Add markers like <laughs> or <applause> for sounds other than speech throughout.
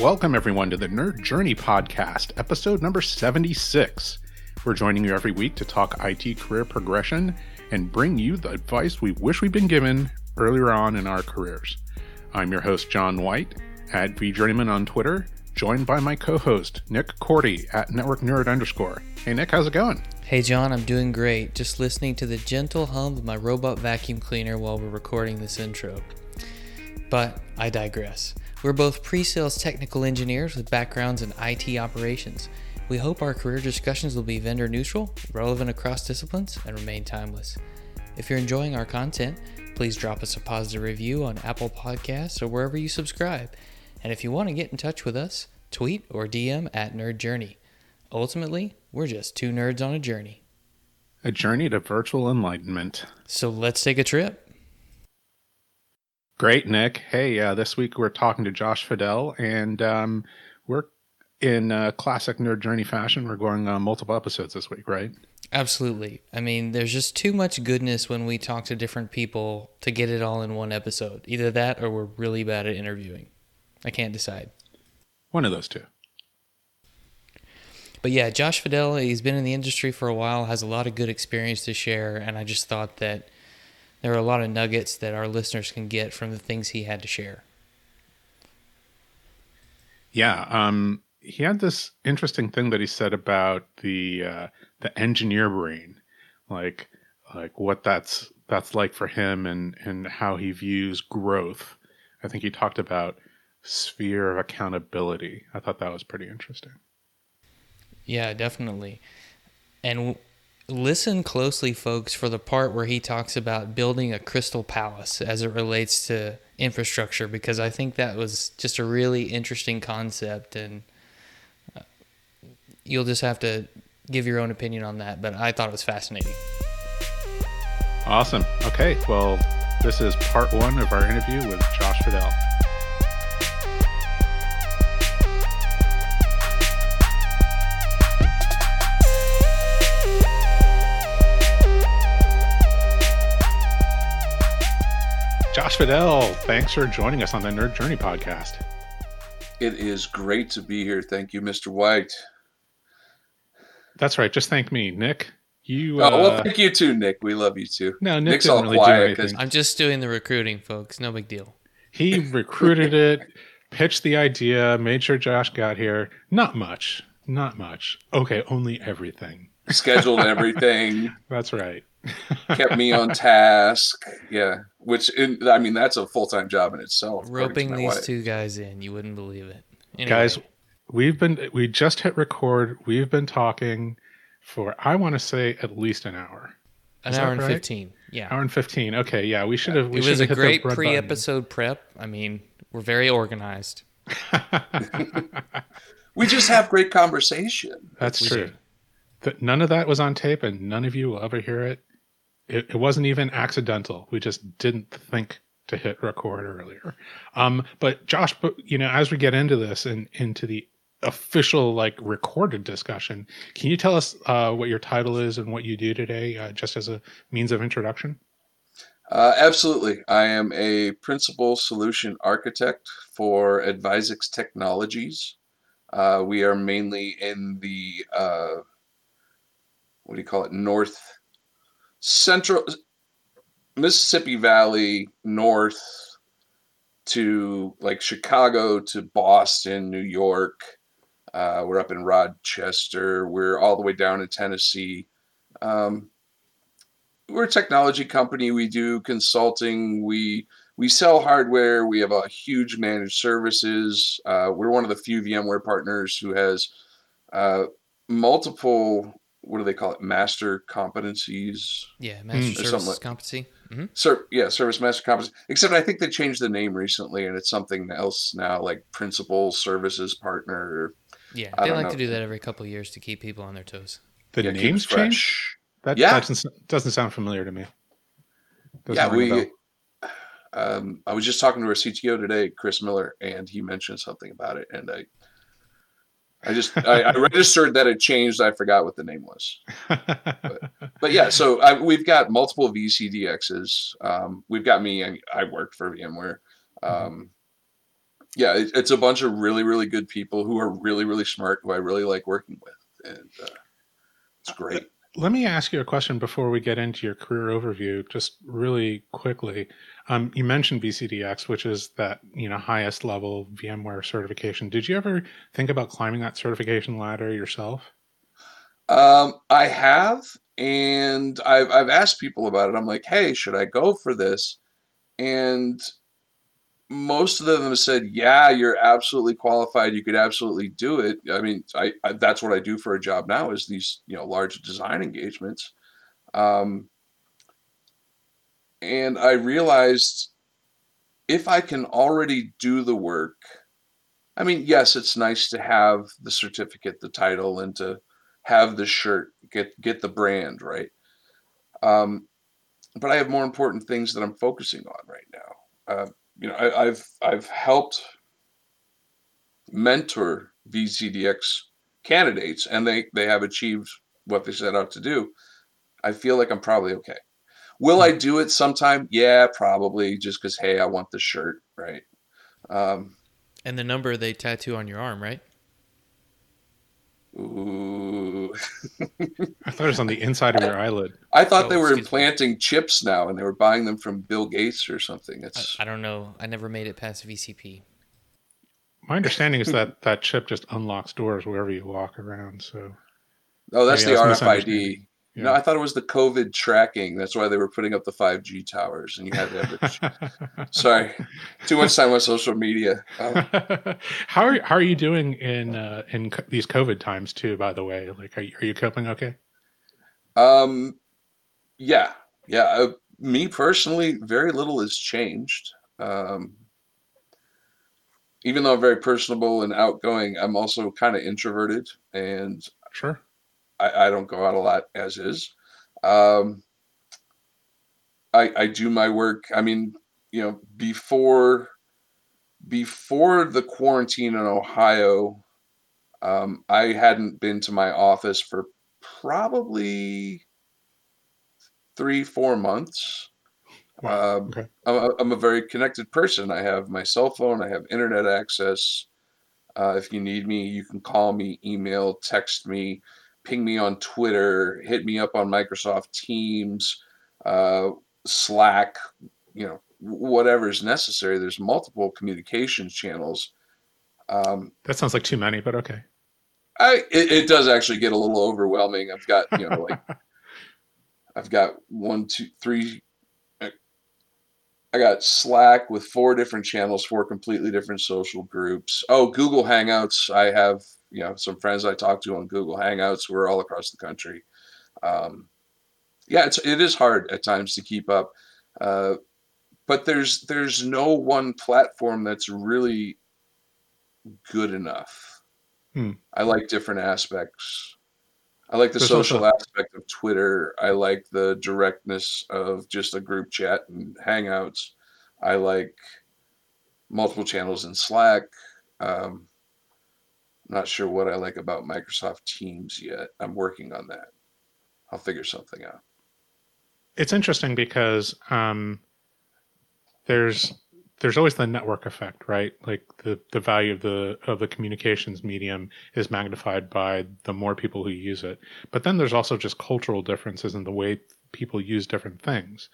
Welcome, everyone, to the Nerd Journey Podcast, episode number 76. We're joining you every week to talk IT career progression and bring you the advice we wish we'd been given earlier on in our careers. I'm your host, John White, at VJourneyman on Twitter, joined by my co host, Nick Korte, at Network Nerd underscore. Hey, Nick, how's it going? Hey John, I'm doing great. Just listening to the gentle hum of my robot vacuum cleaner while we're recording this intro. But I digress. We're both pre sales technical engineers with backgrounds in IT operations. We hope our career discussions will be vendor neutral, relevant across disciplines, and remain timeless. If you're enjoying our content, please drop us a positive review on Apple Podcasts or wherever you subscribe. And if you want to get in touch with us, tweet or DM at Nerd Journey. Ultimately, we're just two nerds on a journey. A journey to virtual enlightenment. So let's take a trip. Great, Nick. Hey, uh, this week we're talking to Josh Fidel, and um, we're in uh, classic Nerd Journey fashion. We're going on multiple episodes this week, right? Absolutely. I mean, there's just too much goodness when we talk to different people to get it all in one episode. Either that or we're really bad at interviewing. I can't decide. One of those two. But yeah, Josh Fidel, he's been in the industry for a while, has a lot of good experience to share, and I just thought that there are a lot of nuggets that our listeners can get from the things he had to share. Yeah, um, he had this interesting thing that he said about the uh, the engineer brain, like like what that's that's like for him and and how he views growth. I think he talked about sphere of accountability. I thought that was pretty interesting. Yeah, definitely. And listen closely, folks, for the part where he talks about building a crystal palace as it relates to infrastructure, because I think that was just a really interesting concept, and uh, you'll just have to give your own opinion on that. But I thought it was fascinating. Awesome. Okay, well, this is part one of our interview with Josh Fidel. Josh Fidel, thanks for joining us on the Nerd Journey podcast. It is great to be here. Thank you, Mr. White. That's right. Just thank me, Nick. You. Oh well, uh, thank you too, Nick. We love you too. No, Nick Nick's all really quiet. I'm just doing the recruiting, folks. No big deal. He <laughs> recruited it, pitched the idea, made sure Josh got here. Not much. Not much. Okay, only everything. Scheduled <laughs> everything. That's right. Kept me on task. Yeah, which in, I mean that's a full time job in itself. Roping these wife. two guys in, you wouldn't believe it. Anyway. Guys, we've been we just hit record. We've been talking for I want to say at least an hour. An Is hour and right? fifteen. Yeah, hour and fifteen. Okay, yeah, we should have. We it was a great pre-episode prep. I mean, we're very organized. <laughs> we just have great conversation. That's we true. That none of that was on tape, and none of you will ever hear it it, it wasn't even accidental. We just didn't think to hit record earlier. Um, but Josh, you know, as we get into this and into the official like recorded discussion, can you tell us uh, what your title is and what you do today, uh, just as a means of introduction? Uh, absolutely. I am a principal solution architect for Advizex Technologies. Uh, we are mainly in the uh, what do you call it? North central Mississippi Valley north to like Chicago to Boston, New York. Uh, we're up in Rochester. We're all the way down in Tennessee. Um, we're a technology company. We do consulting. We we sell hardware. We have a huge managed services. Uh, we're one of the few VMware partners who has uh, multiple what do they call it? Master competencies. Yeah, master mm. service like, competency. Mm-hmm. Sir, yeah, service master competency. Except I think they changed the name recently, and it's something else now, like principal services partner. Yeah, they like know. to do that every couple years to keep people on their toes. The yeah, names change. That, yeah. doesn't, doesn't sound familiar to me. Doesn't yeah, we. Um, I was just talking to our CTO today, Chris Miller, and he mentioned something about it, and I I just I, I, <laughs> registered that it changed. I forgot what the name was. But, but yeah, so I, we've got multiple VCDXs. Um, we've got me. I, I, worked for VMware. Um, yeah, it, it's a bunch of really, really good people who are really, really smart, who I really like working with, and uh, it's great. Let me ask you a question before we get into your career overview, just really quickly. Um, you mentioned VCDX, which is that you know highest level VMware certification. Did you ever think about climbing that certification ladder yourself? Um, I have, and I've I've asked people about it. I'm like, hey, should I go for this? And most of them said, "Yeah, you're absolutely qualified. You could absolutely do it." I mean, I, I that's what I do for a job now is these you know large design engagements, um, and I realized if I can already do the work, I mean, yes, it's nice to have the certificate, the title, and to have the shirt, get get the brand right. Um, but I have more important things that I'm focusing on right now. Uh, you know, I, have I've helped mentor VCDX candidates, and they they have achieved what they set out to do. I feel like I'm probably okay. Will I do it sometime? Yeah, probably. Just because, hey, I want the shirt, right? Um, and the number they tattoo on your arm, right? Ooh. <laughs> I thought it was on the inside of your eyelid. I thought oh, they were implanting me. chips now, and they were buying them from Bill Gates or something. It's I, I don't know. I never made it past VCP. My understanding is that that chip just unlocks doors wherever you walk around. So. Oh, that's the RFID. Yeah. No, I thought it was the COVID tracking. That's why they were putting up the 5G towers, and you had to have. <laughs> Sorry, too much time on social media. Um, <laughs> how are how are you doing in uh, in co- these COVID times too? By the way, like, are you, are you coping okay? Um, yeah, yeah. Uh, me personally, very little has changed. Um, even though I'm very personable and outgoing, I'm also kind of introverted, and sure I, I, don't go out a lot as is. Um, I, I do my work. I mean, you know, before before the quarantine in Ohio, um, I hadn't been to my office for probably three, four months. Wow. Um, okay. I'm, a, I'm, a very connected person. I have my cell phone. I have internet access. Uh, if you need me, you can call me, email, text me ping me on Twitter, hit me up on Microsoft Teams, uh, Slack, you know, whatever is necessary. There's multiple communications channels. Um, that sounds like too many, but okay. I it, it does actually get a little overwhelming. I've got you know like <laughs> I've got one, two, three. I got Slack with four different channels, four completely different social groups. Oh, Google Hangouts. I have you know some friends I talk to on Google Hangouts. We're all across the country. Um, yeah, it's it is hard at times to keep up, uh, but there's there's no one platform that's really good enough. Hmm. I like different aspects. I like the there's social also- aspect of Twitter. I like the directness of just a group chat and Hangouts. I like multiple channels in Slack. Um, not sure what I like about Microsoft Teams yet. I'm working on that. I'll figure something out. It's interesting because um, there's there's always the network effect, right? Like the, the value of the of the communications medium is magnified by the more people who use it. But then there's also just cultural differences in the way people use different things.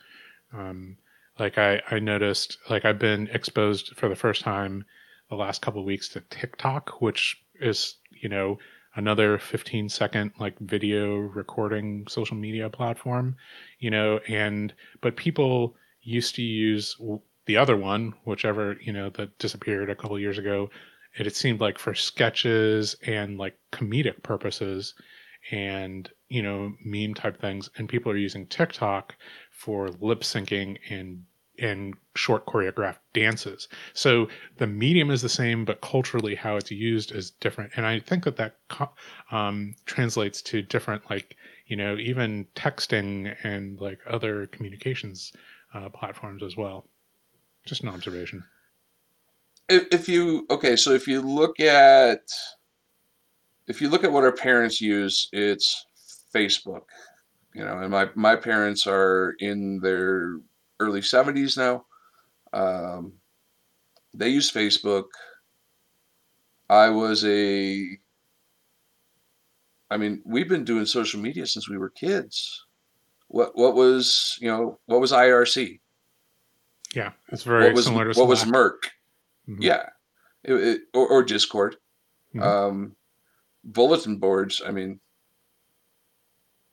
Um, like I, I noticed, like I've been exposed for the first time the last couple of weeks to TikTok, which is you know another 15 second like video recording social media platform you know and but people used to use the other one whichever you know that disappeared a couple years ago it, it seemed like for sketches and like comedic purposes and you know meme type things and people are using tiktok for lip syncing and and short choreographed dances. So the medium is the same, but culturally how it's used is different. And I think that that um, translates to different, like you know, even texting and like other communications uh, platforms as well. Just an observation. If, if you okay, so if you look at if you look at what our parents use, it's Facebook. You know, and my my parents are in their early 70s now. Um, they use Facebook. I was a I mean, we've been doing social media since we were kids. What what was, you know, what was IRC? Yeah, it's very what was, similar to What was. mIRC? Mhm. Yeah. It, it, or, or Discord. Mhm. Um, bulletin boards, I mean,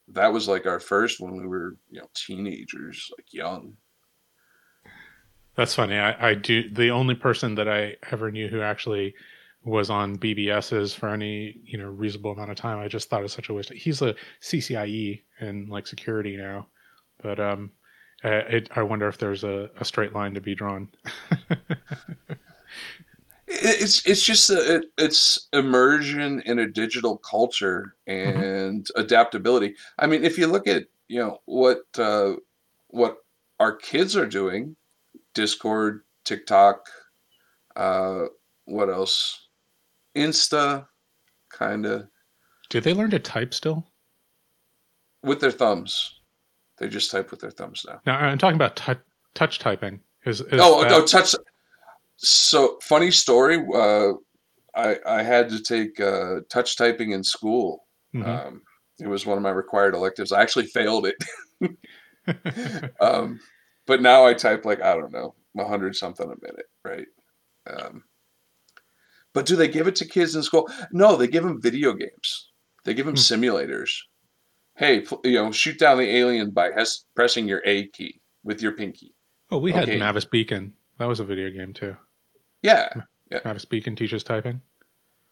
that was like our first when we were, you know, teenagers, like young. That's funny. I, I do. The only person that I ever knew who actually was on BBSs for any you know reasonable amount of time, I just thought it was such a waste. He's a CCIE in like security now, but um, uh, it, I wonder if there's a, a straight line to be drawn. <laughs> It's it's just a, it, it's immersion in a digital culture and adaptability. I mean, if you look at you know what uh, what our kids are doing, Discord, TikTok, uh, what else, Insta, kind of do they learn to type still? with their thumbs. They just type with their thumbs now. Now I'm talking about tou touch typing. Is, is oh, that- no, touch. So funny story. Uh, I I had to take uh, touch typing in school. Mhm. Um, it was one of my required electives. I actually failed it, <laughs> <laughs> um, but now I type like I don't know, a hundred something a minute, right? Um, but do they give it to kids in school? No, they give them video games. They give them Hmm. simulators. Hey, you know, shoot down the alien by hes- pressing your A key with your pinky. oh, we had okay. Mavis Beacon. That was a video game too. Yeah, Mavis Beacon teaches typing.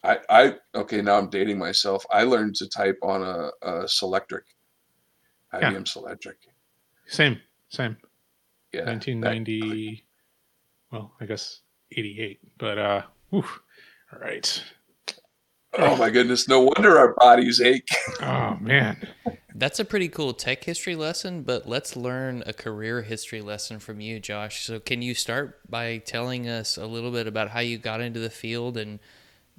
I, I okay. Now I'm dating myself. I learned to type on a, a Selectric, IBM Yeah. Selectric. Same, same. Yeah, 1990. Well, I guess 88. But uh, whew, all right. Oh my goodness! No wonder our bodies ache. <laughs> Oh man. That's a pretty cool tech history lesson, but let's learn a career history lesson from you, Josh. So, can you start by telling us a little bit about how you got into the field and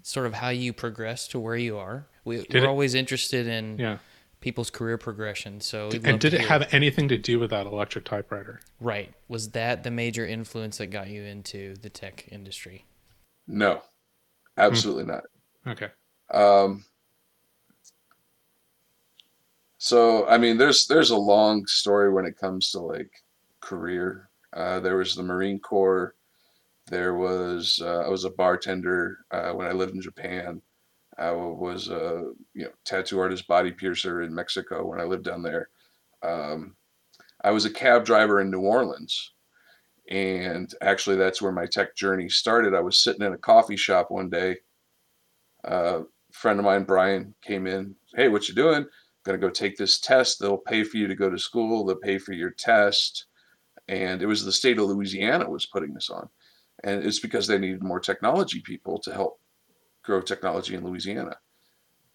sort of how you progressed to where you are? we, we're it- always interested in Yeah. People's career progression. So, And did it hear have anything to do with that electric typewriter? right? Was that the major influence that got you into the tech industry? No, absolutely not. Okay. Um, so I mean, there's there's a long story when it comes to like career. Uh, there was the Marine Corps. There was uh, I was a bartender uh, when I lived in Japan. I was a you know tattoo artist, body piercer in Mexico when I lived down there. Um, I was a cab driver in New Orleans, and actually that's where my tech journey started. I was sitting in a coffee shop one day. Uh, friend of mine, Brian, came in. Hey, what you doing? Gonna go take this test. They'll pay for you to go to school. They'll pay for your test. And it was the state of Louisiana was putting this on, and it's because they needed more technology people to help grow technology in Louisiana.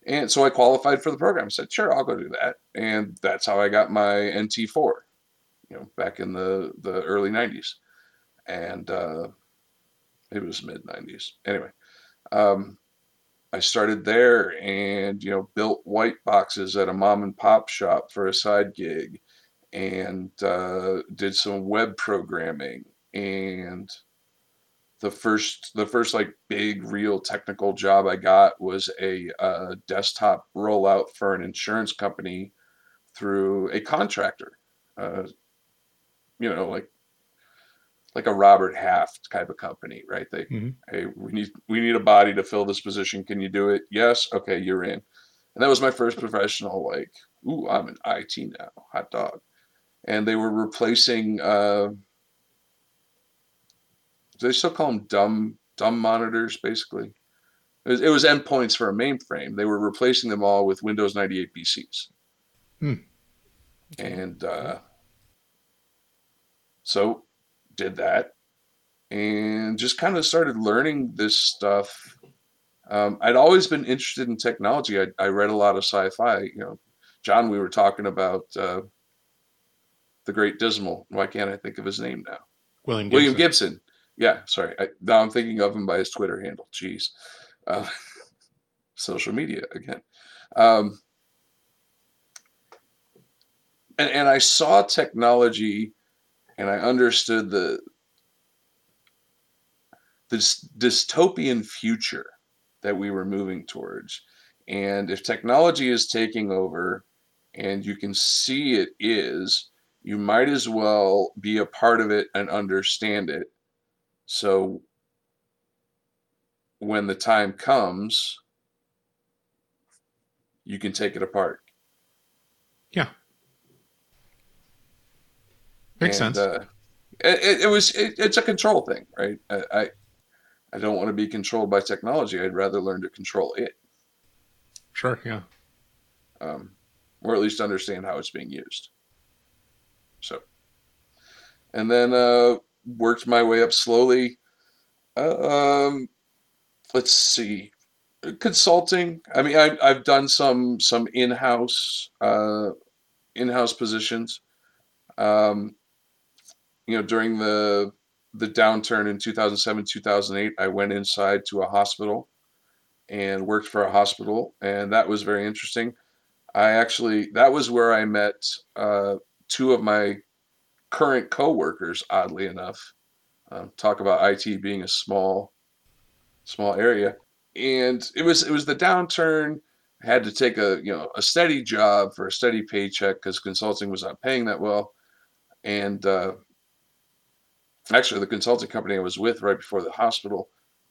And so I qualified for the program. I said, sure, I'll go do that. And that's how I got my NT4, you know, back in the the early '90s, and uh, it was mid '90s. Anyway. Um, I started there and you know built white boxes at a mom and pop shop for a side gig, and uh, did some web programming and the first the first like big real technical job I got was a uh, desktop rollout for an insurance company through a contractor, uh, you know like like a Robert Half type of company, right? They Mhm. hey we need we need a body to fill this position. Can you do it? Yes. Okay you're in. And that was my first professional like ooh i'm an it now. Hot dog. And they were replacing uh they still call them dumb dumb monitors basically it was, it was endpoints for a mainframe they were replacing them all with windows 98 pcs Hmm. and uh so did that and just kind of started learning this stuff. Um, I'd always been interested in technology. I, I read a lot of sci-fi. You know, John, we were talking about uh, the Great Dismal. Why can't I think of his name now? William Gibson. William Gibson. Yeah, sorry. I, now I'm thinking of him by his Twitter handle. Jeez, uh, <laughs> social media again. Um, and and I saw technology, and I understood the this dystopian future that we were moving towards. And if technology is taking over and you can see it is, you might as well be a part of it and understand it. So when the time comes, you can take it apart. Yeah. Makes and, sense. Uh, it, it, was it, it's a control thing, right? I, I I don't want to be controlled by technology. I'd rather learn to control it. Sure. Yeah. Um, or at least understand how it's being used. So, and then uh, worked my way up slowly. Uh, um, let's see, consulting. I mean, I, I've done some some in house uh, in house positions. Um, you know, during the the downturn in 2007 2008 i went inside to a hospital and worked for a hospital and that was very interesting i actually that was where i met uh, two of my current coworkers oddly enough um, talk about it being a small small area and it was it was the downturn I had to take a you know a steady job for a steady paycheck because consulting was not paying that well and uh, actually the consulting company I was with right before the hospital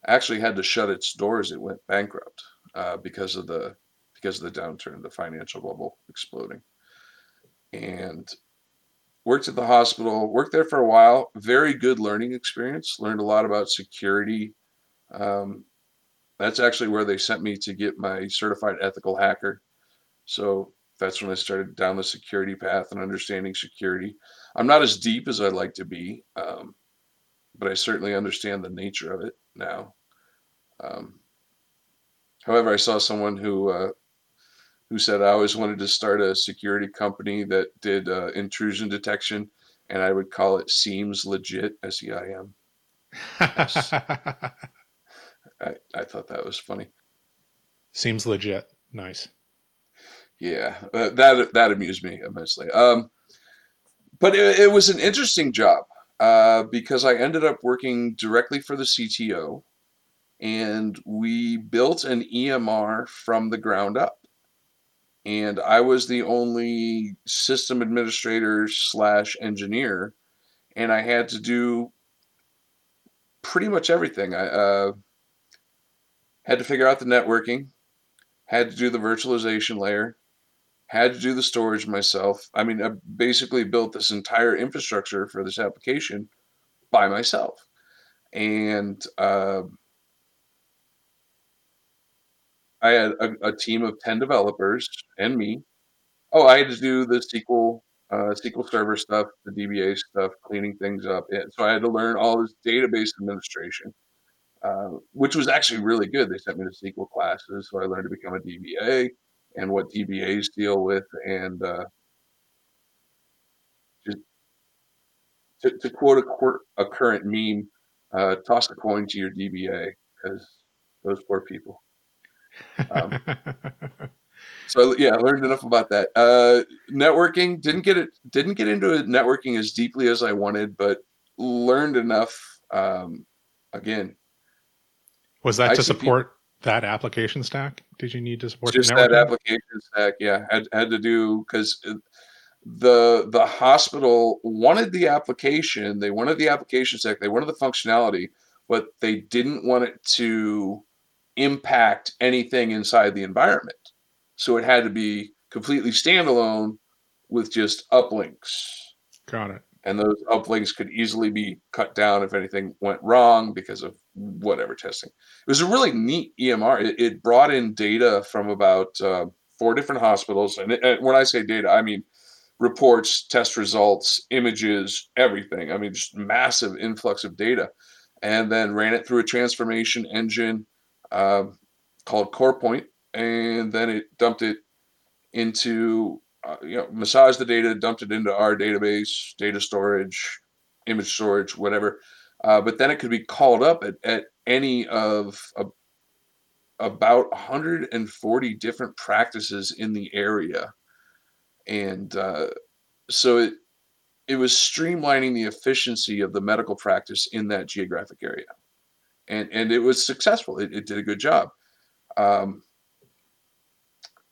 actually had to shut its doors. It went bankrupt uh, because of the because of the downturn, the financial bubble exploding. And worked at the hospital, worked there for a while. Very good learning experience. Learned a lot about security. Um, that's actually where they sent me to get my certified ethical hacker. So that's when I started down the security path and understanding security. I'm not as deep as I'd like to be. Um, but I certainly understand the nature of it now. Um, however, I saw someone who uh, who said I always wanted to start a security company that did uh, intrusion detection, and I would call it Seems Legit, S E I M. <laughs> I, I thought that was funny. Seems legit. Nice. Yeah, uh, that that amused me immensely. Um, but it, it was an interesting job uh, because I ended up working directly for the CTO and we built an EMR from the ground up. And I was the only system administrator slash engineer, and I had to do pretty much everything. I uh, had to figure out the networking, had to do the virtualization layer, had to do the storage myself. I mean, I basically built this entire infrastructure for this application by myself. And uh, I had a, a, team of 10 developers and me. Oh, I had to do the SQL, uh, SQL Server stuff, the DBA stuff, cleaning things up. And so I had to learn all this database administration, uh, which was actually really good. They sent me to SQL classes, so I learned to become a DBA and what DBAs deal with, and uh, just to, to quote a, a, current meme, uh, toss a coin to your DBA because those poor people. Um, <laughs> so yeah, I learned enough about that. Uh, networking didn't get it didn't get into networking as deeply as I wanted, but learned enough. Um, again, was that to support that application stack? Did you need to support just that application stack? Yeah, had had to do because the the hospital wanted the application, they wanted the application stack, they wanted the functionality, but they didn't want it to impact anything inside the environment. So it had to be completely standalone with just uplinks. Got it and those uplinks could easily be cut down if anything went wrong because of whatever testing. It was a really neat EMR. It, it brought in data from about uh, four different hospitals, and, it, and, when I say data, I mean reports, test results, images, everything. I mean, just massive influx of data, and then ran it through a transformation engine uh, called CorePoint, and then it dumped it into uh, you know, massaged the data, dumped it into our database, data storage, image storage, whatever. Uh, but then it could be called up at, at any of about 140 different practices in the area. And uh, so it, it was streamlining the efficiency of the medical practice in that geographic area. And and it was successful. It, it did a good job. Um,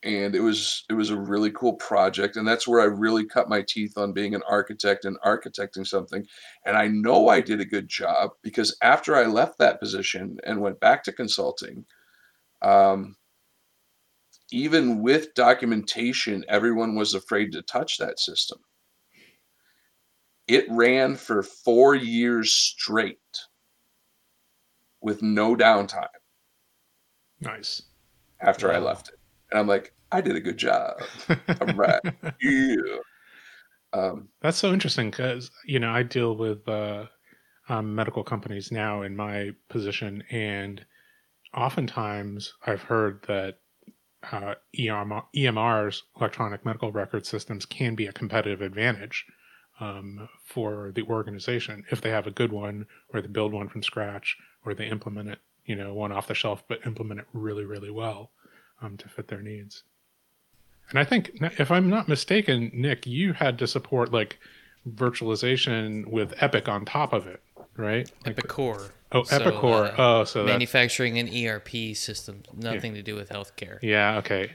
and it was it was a really cool project and that's where i really cut my teeth on being an architect and architecting something and i know i did a good job because after i left that position and went back to consulting um, even with documentation everyone was afraid to touch that system it ran for four years straight with no downtime nice after wow. i left it and I'm like, I did a good job. I'm <laughs> right. yeah. Um, That's so interesting because, you know, I deal with uh, um, medical companies now in my position, and oftentimes I've heard that uh, EMR, EMRs, electronic medical record systems, can be a competitive advantage um, for the organization if they have a good one, or they build one from scratch, or they implement it, you know, one off the shelf, but implement it really, really well um, to fit their needs. And I think, if I'm not mistaken, Nick, you had to support like virtualization with Epic on top of it, right? Like, Epicor. Oh, so, Epicor. Uh, oh, so manufacturing an ERP system, nothing yeah. to do with healthcare. Yeah. Okay.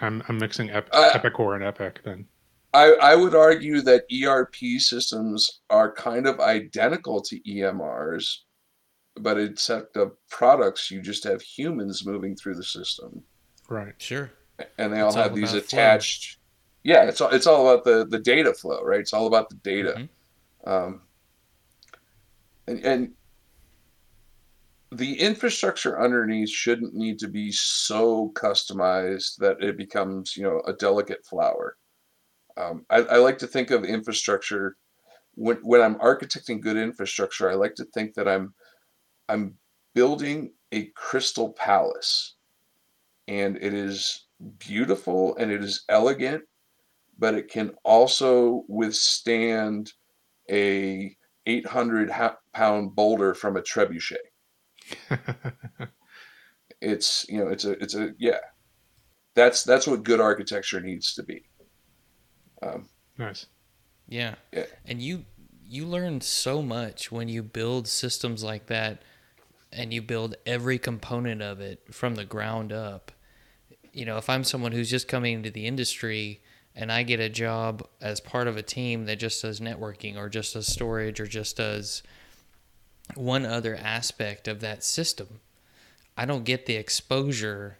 I'm I'm mixing Ep- uh, Epicor and Epic then. I, I would argue that ERP systems are kind of identical to EMRs, but except the products, you just have humans moving through the system. Right. Sure. And they all it's have all these attached. Flow. Yeah, it's all, it's all about the the data flow, right? It's all about the data. Mm-hmm. Um, and, and the infrastructure underneath shouldn't need to be so customized that it becomes, you know, a delicate flower. Um, I, I, like to think of infrastructure when when I'm architecting good infrastructure. I like to think that I'm I'm building a crystal palace and it is beautiful and it is elegant, but it can also withstand a 800 pound boulder from a trebuchet. <laughs> it's you know it's a it's a yeah that's that's what good architecture needs to be um, nice yeah. yeah and you you learn so much when you build systems like that and you build every component of it from the ground up you know, if I'm someone who's just coming into the industry and I get a job as part of a team that just does networking or just does storage or just does one other aspect of that system, I don't get the exposure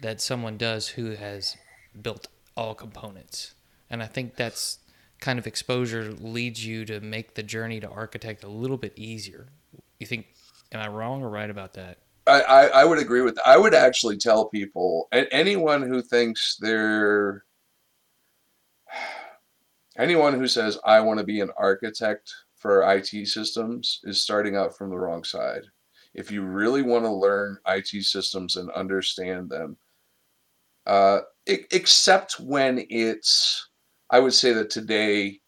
that someone does who has built all components. And I think that's kind of exposure leads you to make the journey to architect a little bit easier. You think, am I wrong or right about that? I, I, I would agree with that. I would actually tell people, anyone who thinks they're, anyone who says, I want to be an architect for IT systems is starting out from the wrong side. If you really want to learn IT systems and understand them, uh, except when it's, I would say that today,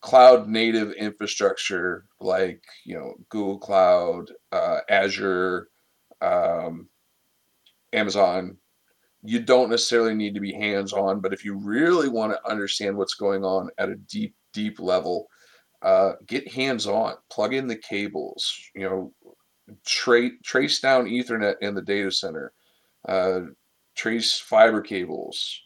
cloud native infrastructure like you know Google Cloud, uh, Azure, um, Amazon, you don't necessarily need to be hands on, but if you really want to understand what's going on at a deep, deep level, uh, get hands on, plug in the cables, you know, tra- trace down Ethernet in the data center, uh, trace fiber cables,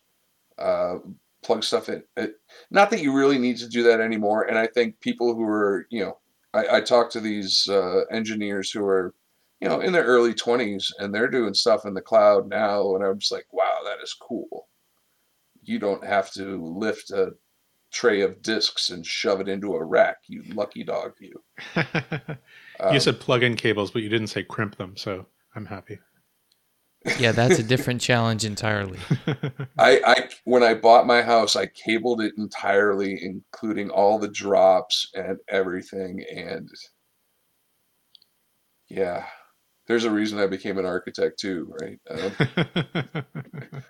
uh, plug stuff in. It, not that you really need to do that anymore. And I think people who are, you know, I, I talk to these uh, engineers who are you know, in their early 20s and they're doing stuff in the cloud now. And I'm just like, wow, that is cool. You don't have to lift a tray of discs and shove it into a rack, you lucky dog, you. <laughs> um, you said plug in cables, but you didn't say crimp them. So I'm happy. Yeah, that's a different challenge entirely. <laughs> I, I when I bought my house, I cabled it entirely, including all the drops and everything. And yeah, there's a reason I became an architect too, right? Um, <laughs>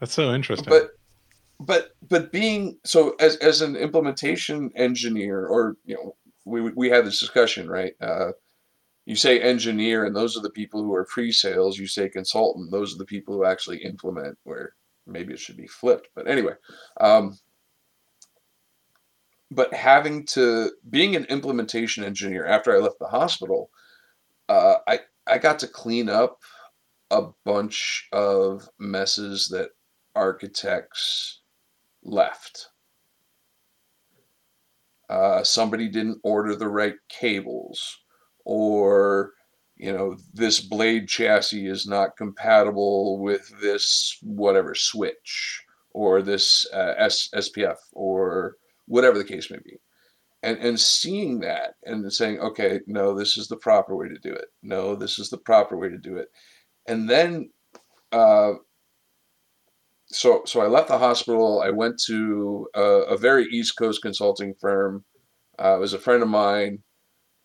That's so interesting. But but but being so as as an implementation engineer, or you know, we we had this discussion, right? Uh, you say engineer, and those are the people who are pre-sales. You say consultant; those are the people who actually implement. Where maybe it should be flipped, but anyway. Um, but having to being an implementation engineer after I left the hospital, uh, I I got to clean up a bunch of messes that architects left. Uh, somebody didn't order the right cables, or you know this blade chassis is not compatible with this whatever switch or this uh, S- SPF or whatever the case may be. And, and seeing that and saying, okay, no, this is the proper way to do it. No, this is the proper way to do it. And then, uh, so so I left the hospital. I went to a, a very East Coast consulting firm. Uh, it was a friend of mine,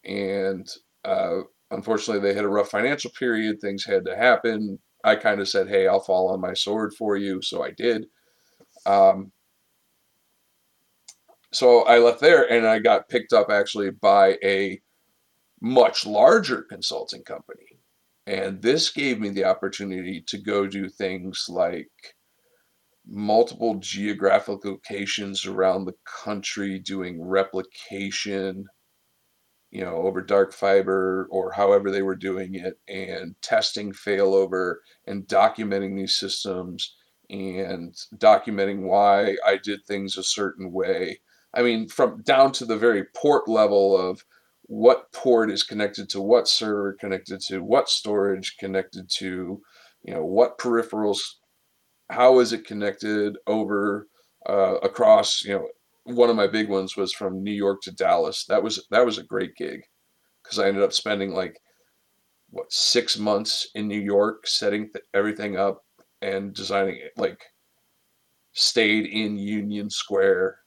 and uh, unfortunately, they had a rough financial period. Things had to happen. I kind of said, "Hey, I'll fall on my sword for you," so I did. Um, so I left there and I got picked up actually by a much larger consulting company. And this gave me the opportunity to go do things like multiple geographic locations around the country doing replication, you know, over dark fiber or however they were doing it, and testing failover and documenting these systems and documenting why I did things a certain way. I mean, from down to the very port level of what port is connected to what server connected to what storage connected to, you know, what peripherals, how is it connected over uh, across, you know, one of my big ones was from New York to Dallas. That was that was a great gig because I ended up spending like what six months in New York setting th- everything up and designing it like stayed in Union Square,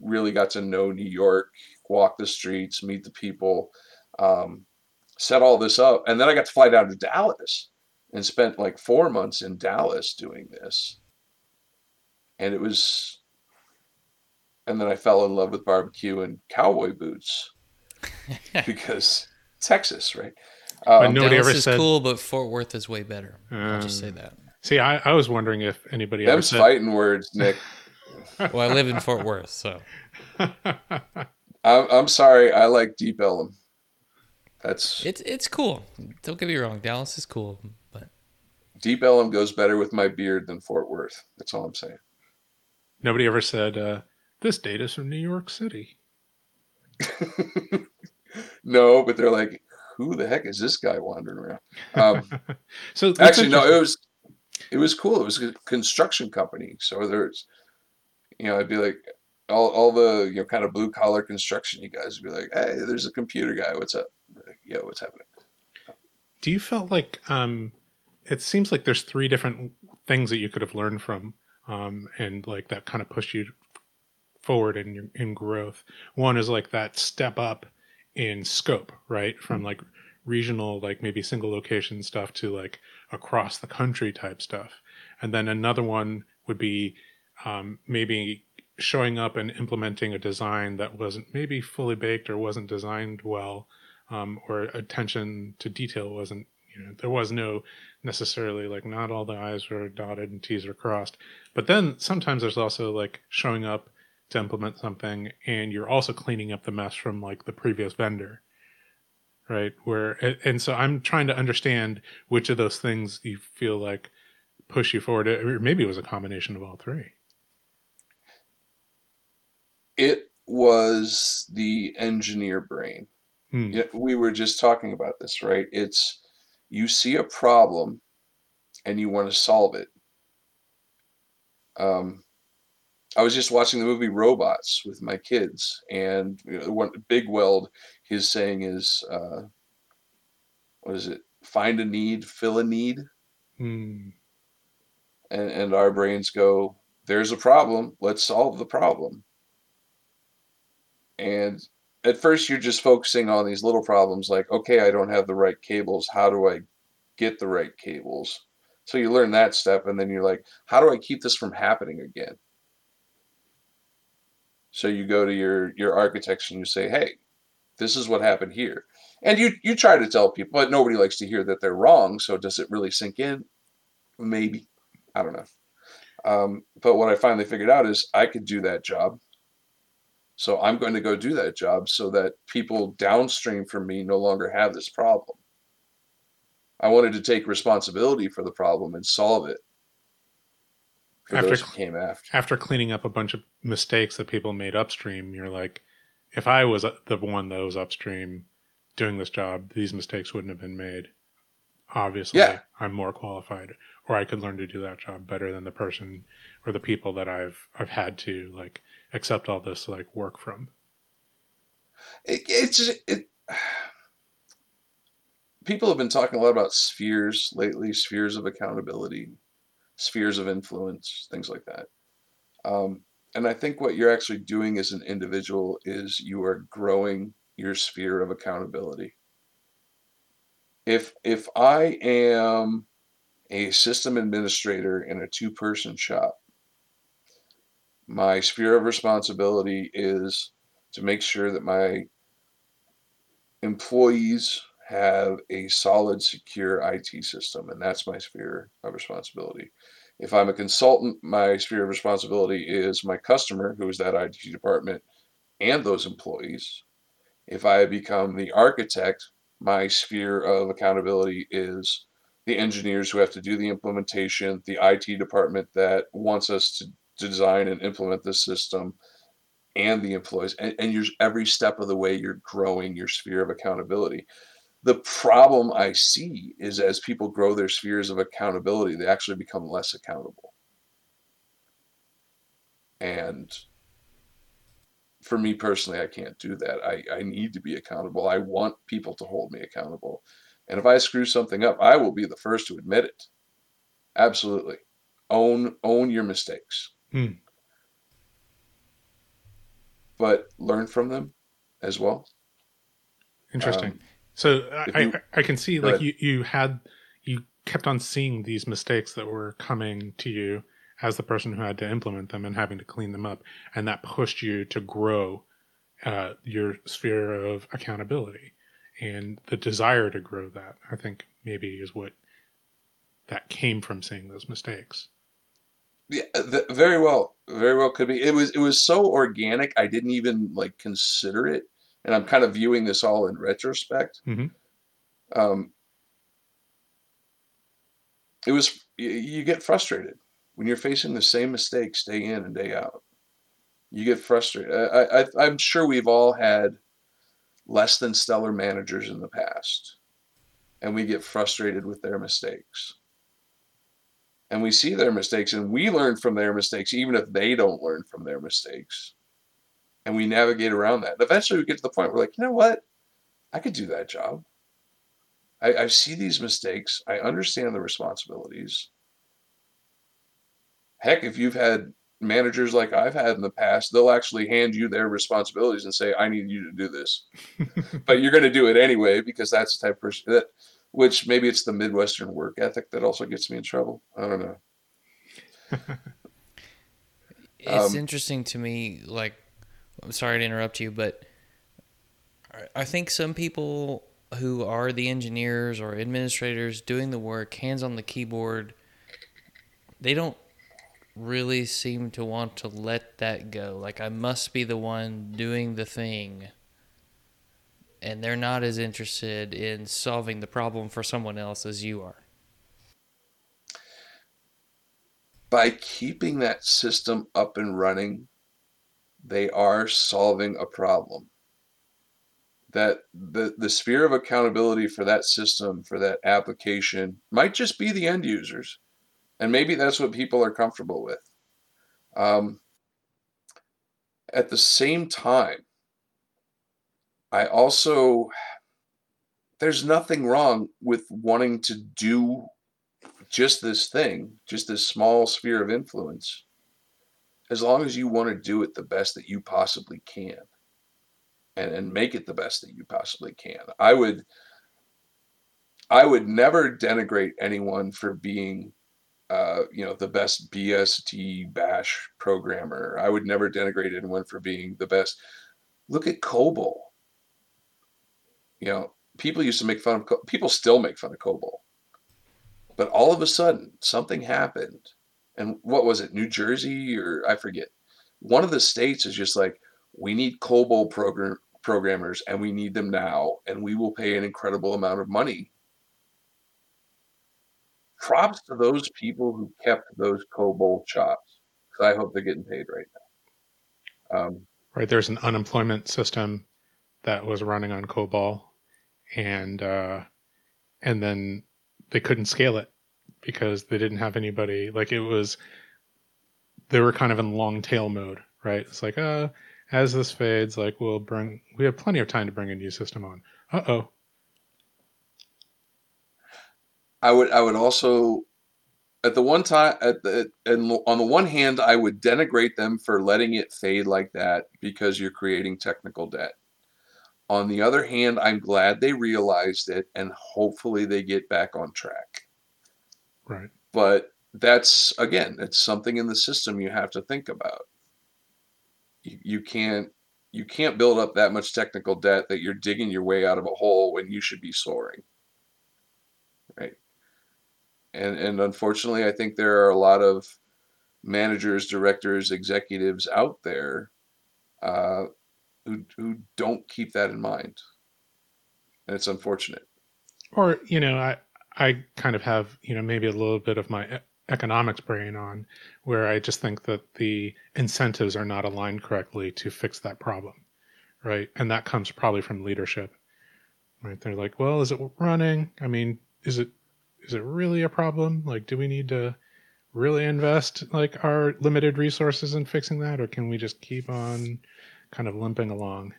really got to know New York, walk the streets, meet the people, um, set all this up. And then I got to fly down to Dallas and spent like four months in Dallas doing this. And it was, and then I fell in love with barbecue and cowboy boots <laughs> because Texas, right? But Um, nobody Dallas ever is said- cool, but Fort Worth is way better. I'll just say Um, that. See, I, I was wondering if anybody ever said. fighting words, Nick. <laughs> Well, I live in Fort Worth, so I'm, I'm sorry. I like Deep Ellum. That's it's it's cool. Don't get me wrong, Dallas is cool, but Deep Ellum goes better with my beard than Fort Worth. That's all I'm saying. nobody ever said uh, this data's from New York City. <laughs> no, but they're like, who the heck is this guy wandering around? Um, <laughs> so actually, no, it was it was cool. It was a construction company, so there's, you know, I'd be like, all all the you know kind of blue collar construction. You guys would be like, hey, there's a computer guy. What's up? Like, Yo, what's happening? Do you felt like um, it seems like there's three different things that you could have learned from, um, and like that kind of pushed you forward in in growth. One is like that step up in scope, right? From like regional, like maybe single location stuff to like across the country type stuff. And then another one would be um, maybe showing up and implementing a design that wasn't maybe fully baked or wasn't designed well, um, or attention to detail wasn't, you know, there was no necessarily like not all the I's were dotted and T's were crossed. But then sometimes there's also like showing up to implement something and you're also cleaning up the mess from like the previous vendor right where and so i'm trying to understand which of those things you feel like push you forward or maybe it was a combination of all three It was the engineer brain. Hmm. We were just talking about this, right? It's you see a problem and you want to solve it. Um, I was just watching the movie Robots with my kids, and you know, one Big Weld, his saying is, uh, what is it? Find a need, fill a need, Hmm. and and our brains go, there's a problem, let's solve the problem. And at first, you're just focusing on these little problems, like, okay, I don't have the right cables. How do I get the right cables? So you learn that step, and then you're like, how do I keep this from happening again? So you go to your your architects and you say, "Hey, this is what happened here," and you you try to tell people, but nobody likes to hear that they're wrong. So does it really sink in? Maybe, I don't know. Um, but what I finally figured out is I could do that job, So I'm going to go do that job so that people downstream from me no longer have this problem. I wanted to take responsibility for the problem and solve it After- came after. After cleaning up a bunch of mistakes that people made upstream, you're like, if I was uh, the one that was upstream doing this job, these mistakes wouldn't have been made. Obviously, Yeah. I'm more qualified, or I could learn to do that job better than the person or the people that I've I've had to like accept all this like work from. It, it's it. <sighs> People have been talking a lot about spheres lately, spheres of accountability, spheres of influence, things like that. Um, and I think what you're actually doing as an individual is you are growing your sphere of accountability. If if I am a system administrator in a two-person shop, my sphere of responsibility is to make sure that my employees have a solid, secure IT system, and that's my sphere of responsibility. If I'm a consultant, my sphere of responsibility is my customer, who is that IT department, and those employees. If I become the architect, my sphere of accountability is the engineers who have to do the implementation, the IT department that wants us to, design and implement this system, and the employees. And, and you're every step of the way, you're growing your sphere of accountability. The problem I see is as people grow their spheres of accountability, they actually become less accountable. And for me personally, I can't do that. I, I need to be accountable. I want people to hold me accountable. And if I screw something up, I will be the first to admit it. Absolutely. Own own your mistakes. Hmm. But learn from them as well. Interesting. Um, so I, you- I I can see like ahead. you you had you kept on seeing these mistakes that were coming to you as the person who had to implement them and having to clean them up, and that pushed you to grow uh, your sphere of accountability and the desire to grow that. I think maybe is what that came from seeing those mistakes. Yeah, th- very well, very well could be. It was it was so organic. I didn't even like consider it, and I'm kind of viewing this all in retrospect. Mhm. Um, it was you, you get frustrated when you're facing the same mistakes day in and day out. You get frustrated. I, I I'm sure we've all had less than stellar managers in the past, and we get frustrated with their mistakes and we see their mistakes and we learn from their mistakes even if they don't learn from their mistakes and we navigate around that. Eventually we get to the point where we're like you know what? I could do that job. I, I see these mistakes. I understand the responsibilities. Heck if you've had managers like i've had in the past they'll actually hand you their responsibilities and say i need you to do this. <laughs> But you're going to do it anyway because that's the type of person that which maybe it's the midwestern work ethic that also gets me in trouble. I don't know. <laughs> It's Um, interesting to me. Like, I'm sorry to interrupt you, but I- think some people who are the engineers or administrators doing the work, hands on the keyboard, they don't really seem to want to let that go. Like, I must be the one doing the thing. And they're not as interested in solving the problem for someone else as you are. by keeping that system up and running they are solving a problem. That the the sphere of accountability for that system for that application might just be the end users. And maybe that's what people are comfortable with. Um, at the same time i also there's nothing wrong with wanting to do just this thing just this small sphere of influence as long as you want to do it the best that you possibly can and, and make it the best that you possibly can. I would I would never denigrate anyone for being uh, you know the best BSD bash programmer. I would never denigrate anyone for being the best. Look at COBOL. You know, people used to make fun of people still make fun of COBOL. But all of a sudden something happened. And what was it? New Jersey or I forget. One of the states is just like we need COBOL program programmers and we need them now and we will pay an incredible amount of money props to those people who kept those COBOL shops i hope they're getting paid right now um, right there's an unemployment system that was running on COBOL and uh, and then they couldn't scale it because they didn't have anybody like it was they were kind of in long tail mode right? It's like uh as this fades like we'll bring we have plenty of time to bring a new system on. Uh-oh. I would i would also at the one time at the and on the one hand i would denigrate them for letting it fade like that because you're creating technical debt. On the other hand, I'm glad they realized it and hopefully they get back on track. Right. But that's again, it's something in the system you have to think about. You, you can't you can't build up that much technical debt that you're digging your way out of a hole when you should be soaring. Right. And and unfortunately, I think there are a lot of managers, directors, executives out there uh, who who don't keep that in mind, and it's unfortunate. Or you know, I I kind of have you know maybe a little bit of my economics brain on where I just think that the incentives are not aligned correctly to fix that problem, right? And that comes probably from leadership, right? They're like, well, is it running? I mean, is it is it really a problem? Like, do we need to really invest like our limited resources in fixing that, or can we just keep on kind of limping along.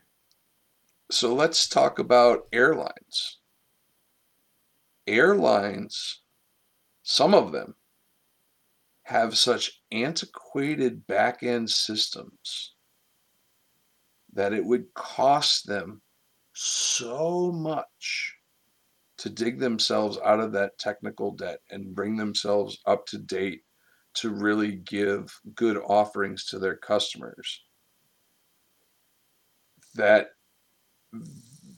So let's talk about airlines. Airlines, some of them, have such antiquated back end systems that it would cost them so much to dig themselves out of that technical debt and bring themselves up to date to really give good offerings to their customers that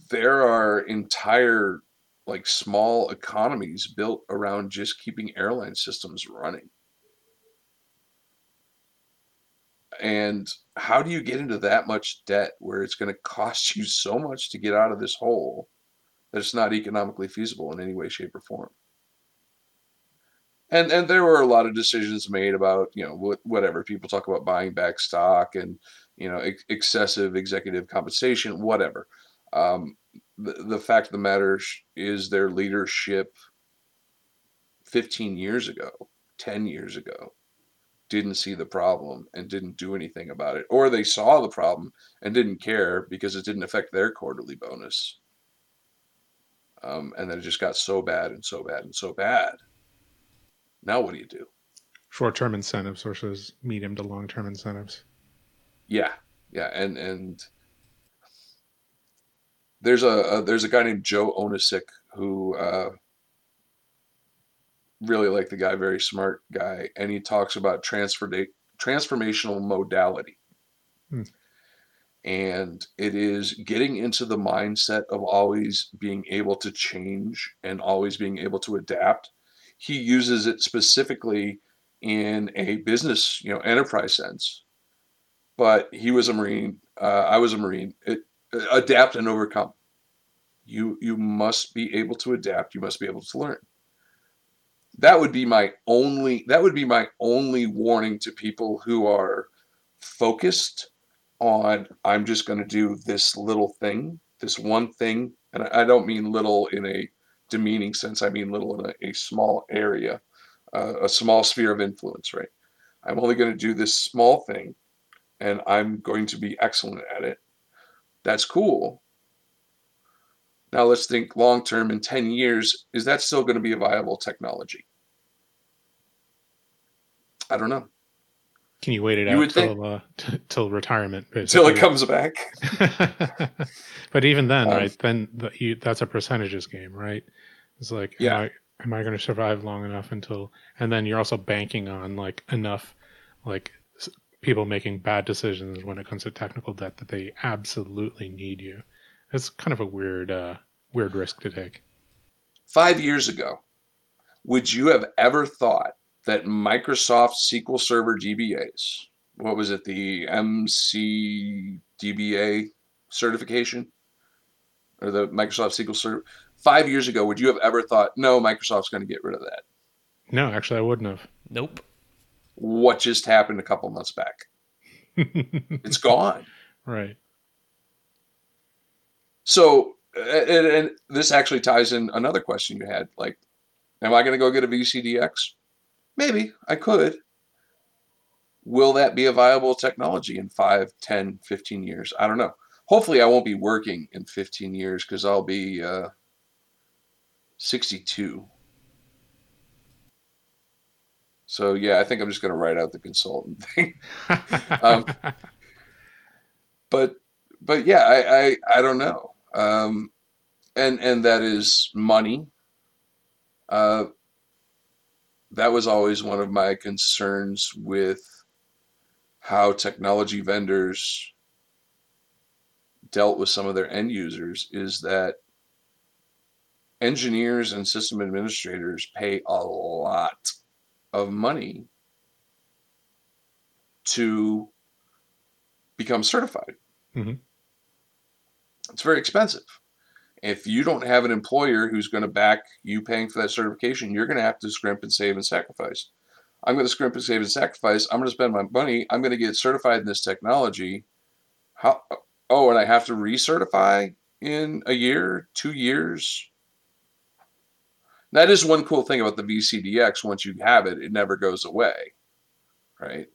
there are entire like small economies built around just keeping airline systems running. And how do you get into that much debt where it's going to cost <laughs> you so much to get out of this hole that it's not economically feasible in any way, shape, or form? And and there were a lot of decisions made about you know whatever people talk about buying back stock and you know, ex- excessive executive compensation, whatever. Um, the, the fact of the matter is their leadership 15 years ago, 10 years ago, didn't see the problem and didn't do anything about it. Or they saw the problem and didn't care because it didn't affect their quarterly bonus. Um, and then it just got so bad and so bad and so bad. Now, what do you do? Short term incentives versus medium to long term incentives. Yeah, yeah, and and there's a, a there's a guy named Joe Onisick who uh, really like the guy, very smart guy, and he talks about transfer transformational modality. Hmm. And it is getting into the mindset of always being able to change and always being able to adapt. He uses it specifically in a business, you know, enterprise sense but he was a Marine. Uh, I was a Marine. It, adapt and overcome. You you must be able to adapt. You must be able to learn. That would be my only. That would be my only warning to people who are focused on. I'm just going to do this little thing, this one thing, and I, don't mean little in a demeaning sense. I mean little in a, a small area, uh, a small sphere of influence. Right. I'm only going to do this small thing and I'm going to be excellent at it. That's cool. Now let's think long term in 10 years, is that still going to be a viable technology? I don't know. Can you wait it you out till, uh, t- till retirement? Till it comes back. <laughs> but even then, um, right? Then the, you, that's a percentages game, right? It's like, yeah, am I, am I going to survive long enough until? And then you're also banking on like enough, like people making bad decisions when it comes to technical debt that they absolutely need you. It's kind of a weird, uh, weird risk to take. Five years ago, would you have ever thought that Microsoft SQL Server DBAs what was it, the MCDBA certification or the Microsoft SQL Server? Five years ago, would you have ever thought, no, Microsoft's going to get rid of that? No, actually, I wouldn't have. Nope. What just happened a couple months back? <laughs> it's gone. Right. So, and, and, this actually ties in another question you had. Like, am I going to go get a VCDX? Maybe I could. Will that be a viable technology in 5, 10, 15 years? I don't know. Hopefully, I won't be working in 15 years because I'll be uh, 62. So yeah, I think I'm just going to write out the consultant <laughs> thing. <laughs> um, but but yeah, I I, I don't know. Um, and and that is money. Uh, that was always one of my concerns with how technology vendors dealt with some of their end users is that engineers and system administrators pay a lot of money to become certified. Mm-hmm. It's very expensive. If you don't have an employer who's going to back you paying for that certification, you're going to have to scrimp and save and sacrifice. I'm going to scrimp and save and sacrifice. I'm going to spend my money. I'm going to get certified in this technology. How? Oh, and I have to recertify in a year, two years. That is one cool thing about the VCDX. Once you have it, it never goes away, right?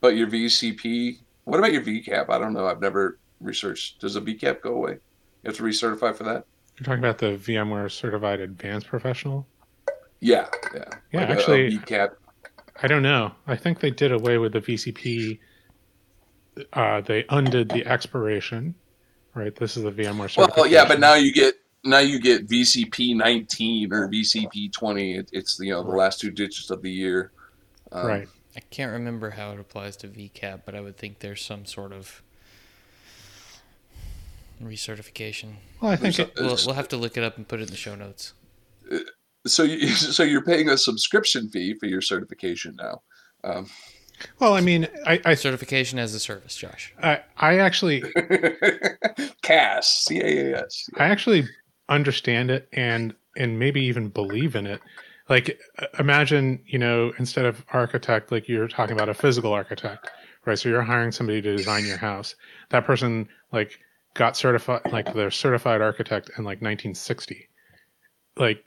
But your VCP, what about your VCAP? I don't know. I've never researched. Does a VCAP go away? You have to recertify for that. You're talking about the VMware Certified Advanced Professional. Yeah, yeah, yeah. Like actually, a, a VCAP. I don't know. I think they did away with the VCP. Uh, they undid the expiration, right? This is the VMware. Well, yeah, but now you get now you get VCP 19 or VCP 20. It, it's you know the last two digits of the year. Um, right. I can't remember how it applies to VCAP, but I would think there's some sort of recertification. Well, I think it, we'll, we'll have to look it up and put it in the show notes. Uh, so, you, <laughs> so you're paying a subscription fee for your certification now. Um, well, I mean, I, I certification as a service, Josh. I I actually CAS <laughs> C A A S. I actually understand it and and maybe even believe in it. Like uh, imagine you know instead of architect like you're talking about a physical architect right? So you're hiring somebody to design your house. That person like got certified like they're certified architect in like 1960 like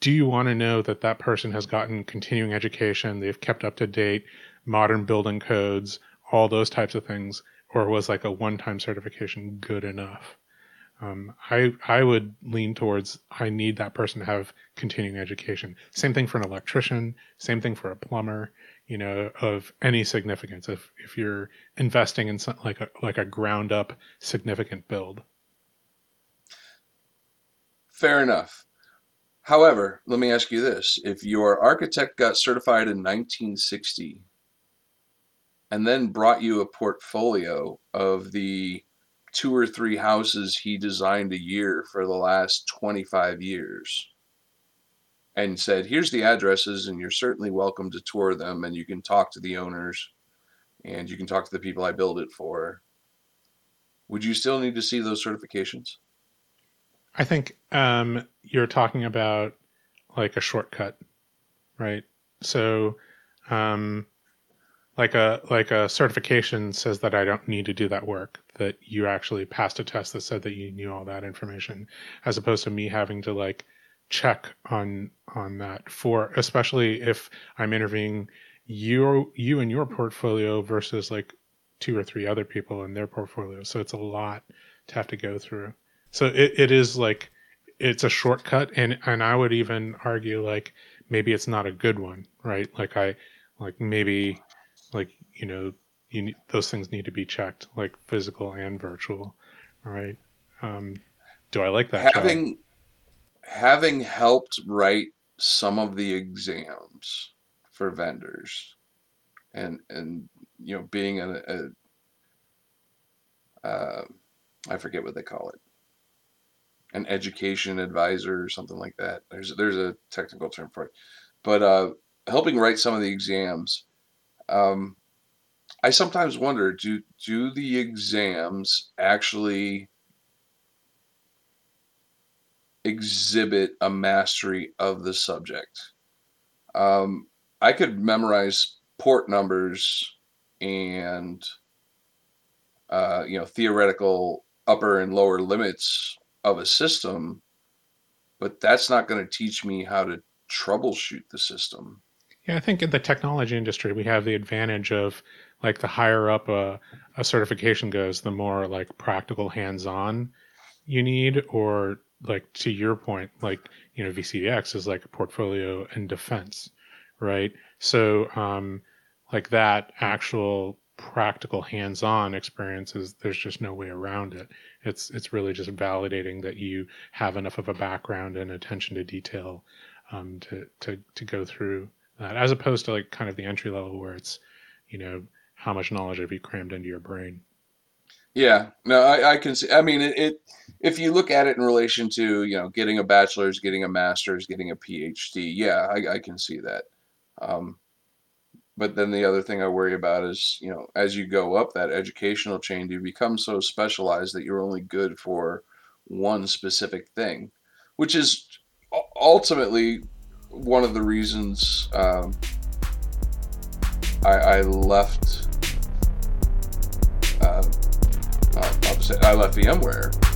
do you want to know that that person has gotten continuing education? They've kept up to date modern building codes all those types of things or was like a one-time certification good enough um, I I would lean towards I need that person to have continuing education. Same thing for an electrician. Same thing for a plumber. You know, of any significance. If if you're investing in some, like a like a ground up significant build. Fair enough. However, let me ask you this: If your architect got certified in 1960 and then brought you a portfolio of the two or three houses he designed a year for the last 25 years and said, Here's the addresses, and you're certainly welcome to tour them, and you can talk to the owners and you can talk to the people I build it for. Would you still need to see those certifications? I think um, you're talking about like a shortcut, right? So, um, like a like a certification says that I don't need to do that work that you actually passed a test that said that you knew all that information as opposed to me having to like check on on that for especially if I'm interviewing you you and your portfolio versus like two or three other people in their portfolio. So it's a lot to have to go through. So it, it is like it's a shortcut and and I would even argue like maybe it's not a good one right? Like I like maybe like you know you need, those things need to be checked like physical and virtual right? Um, do i like that having job? having helped write some of the exams for vendors and and you know being a, a uh, I forget what they call it an education advisor or something like that. There's there's a technical term for it. But uh, helping write some of the exams um, I sometimes wonder do do the exams actually exhibit a mastery of the subject? Um, I could memorize port numbers and uh, you know theoretical upper and lower limits of a system, but that's not going to teach me how to troubleshoot the system. Yeah, I think in the technology industry, we have the advantage of like the higher up a, a certification goes, the more like practical hands on you need, or like to your point, like, you know, VCDX is like a portfolio and defense, right? So, um, like that actual practical hands-on experiences there's just no way around it it's it's really just validating that you have enough of a background and attention to detail um, to to to go through that as opposed to like kind of the entry level where it's you know how much knowledge have you crammed into your brain? Yeah. No i, I can see i mean it, it if you look at it in relation to you know getting a bachelor's getting a master's getting a phd yeah i, I can see that. Um, but then the other thing I worry about is, you know, as you go up that educational chain, you become so specialized that you're only good for one specific thing, which is ultimately one of the reasons um, I, I, left. Uh, say I left VMware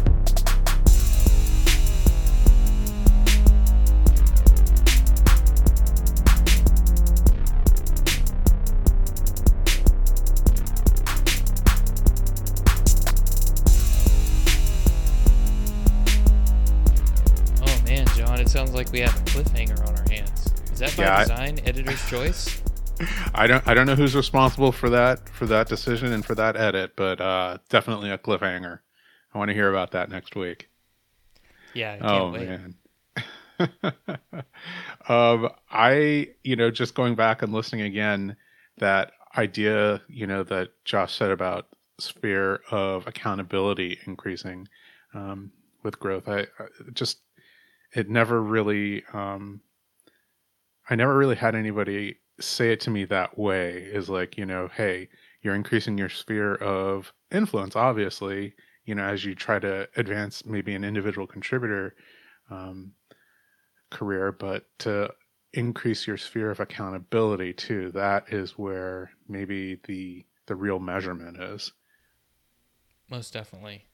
by yeah, design, I, editor's choice? <laughs> I don't I don't know who's responsible for that for that decision and for that edit, but uh, definitely a cliffhanger. I want to hear about that next week. Yeah. oh wait. man. <laughs> um, I you know just going back and listening again, that idea you know that Josh said about sphere of accountability increasing um, with growth. I, I just it never really um I never really had anybody say it to me that way is like, you know, hey, you're increasing your sphere of influence, obviously, you know, as you try to advance maybe an individual contributor um, career, but to increase your sphere of accountability too, that is where maybe the the real measurement is. Most definitely.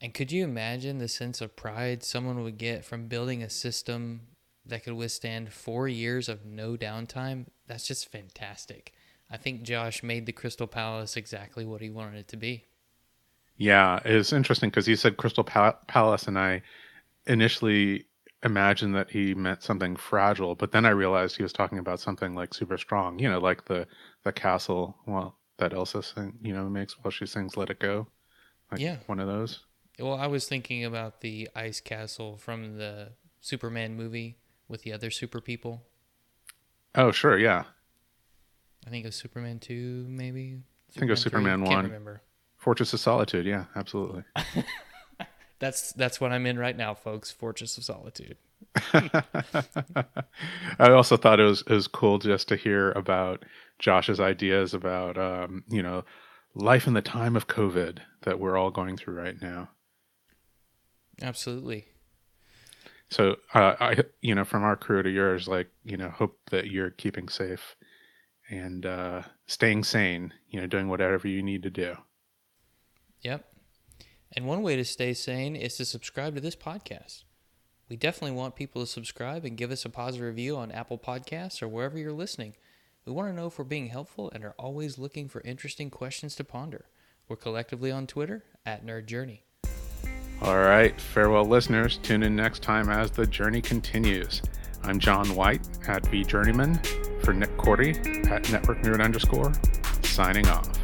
And could you imagine the sense of pride someone would get from building a system that could withstand four years of no downtime? That's just fantastic. I think Josh made the Crystal Palace exactly what he wanted it to be. Yeah, it's interesting because he said Crystal Pal- Palace, and I initially imagined that he meant something fragile, but then I realized he was talking about something like super strong. You know, like the the castle. Well, that Elsa sing, you know makes while she sings "Let It Go." Like yeah, one of those. Well, I was thinking about the ice castle from the Superman movie with the other super people. Oh, sure, yeah. I think it was Superman 2, maybe. Superman I think it was Superman 3? 1. Can't remember. Fortress of Solitude, yeah, absolutely. <laughs> that's that's what I'm in right now, folks. Fortress of Solitude. <laughs> I also thought it was it was cool just to hear about Josh's ideas about um, you know life in the time of COVID that we're all going through right now. Absolutely. So, uh, I, you know, from our crew to yours, like, you know, hope that you're keeping safe and uh, staying sane, you know, doing whatever you need to do. Yep. And one way to stay sane is to subscribe to this podcast. We definitely want people to subscribe and give us a positive review on Apple Podcasts or wherever you're listening. We want to know if we're being helpful and are always looking for interesting questions to ponder. We're collectively on Twitter at Nerd Journey. All right, farewell, listeners. Tune in next time as the journey continues. I'm John White at V Journeyman for Nick Korte at Network Nerd underscore, signing off.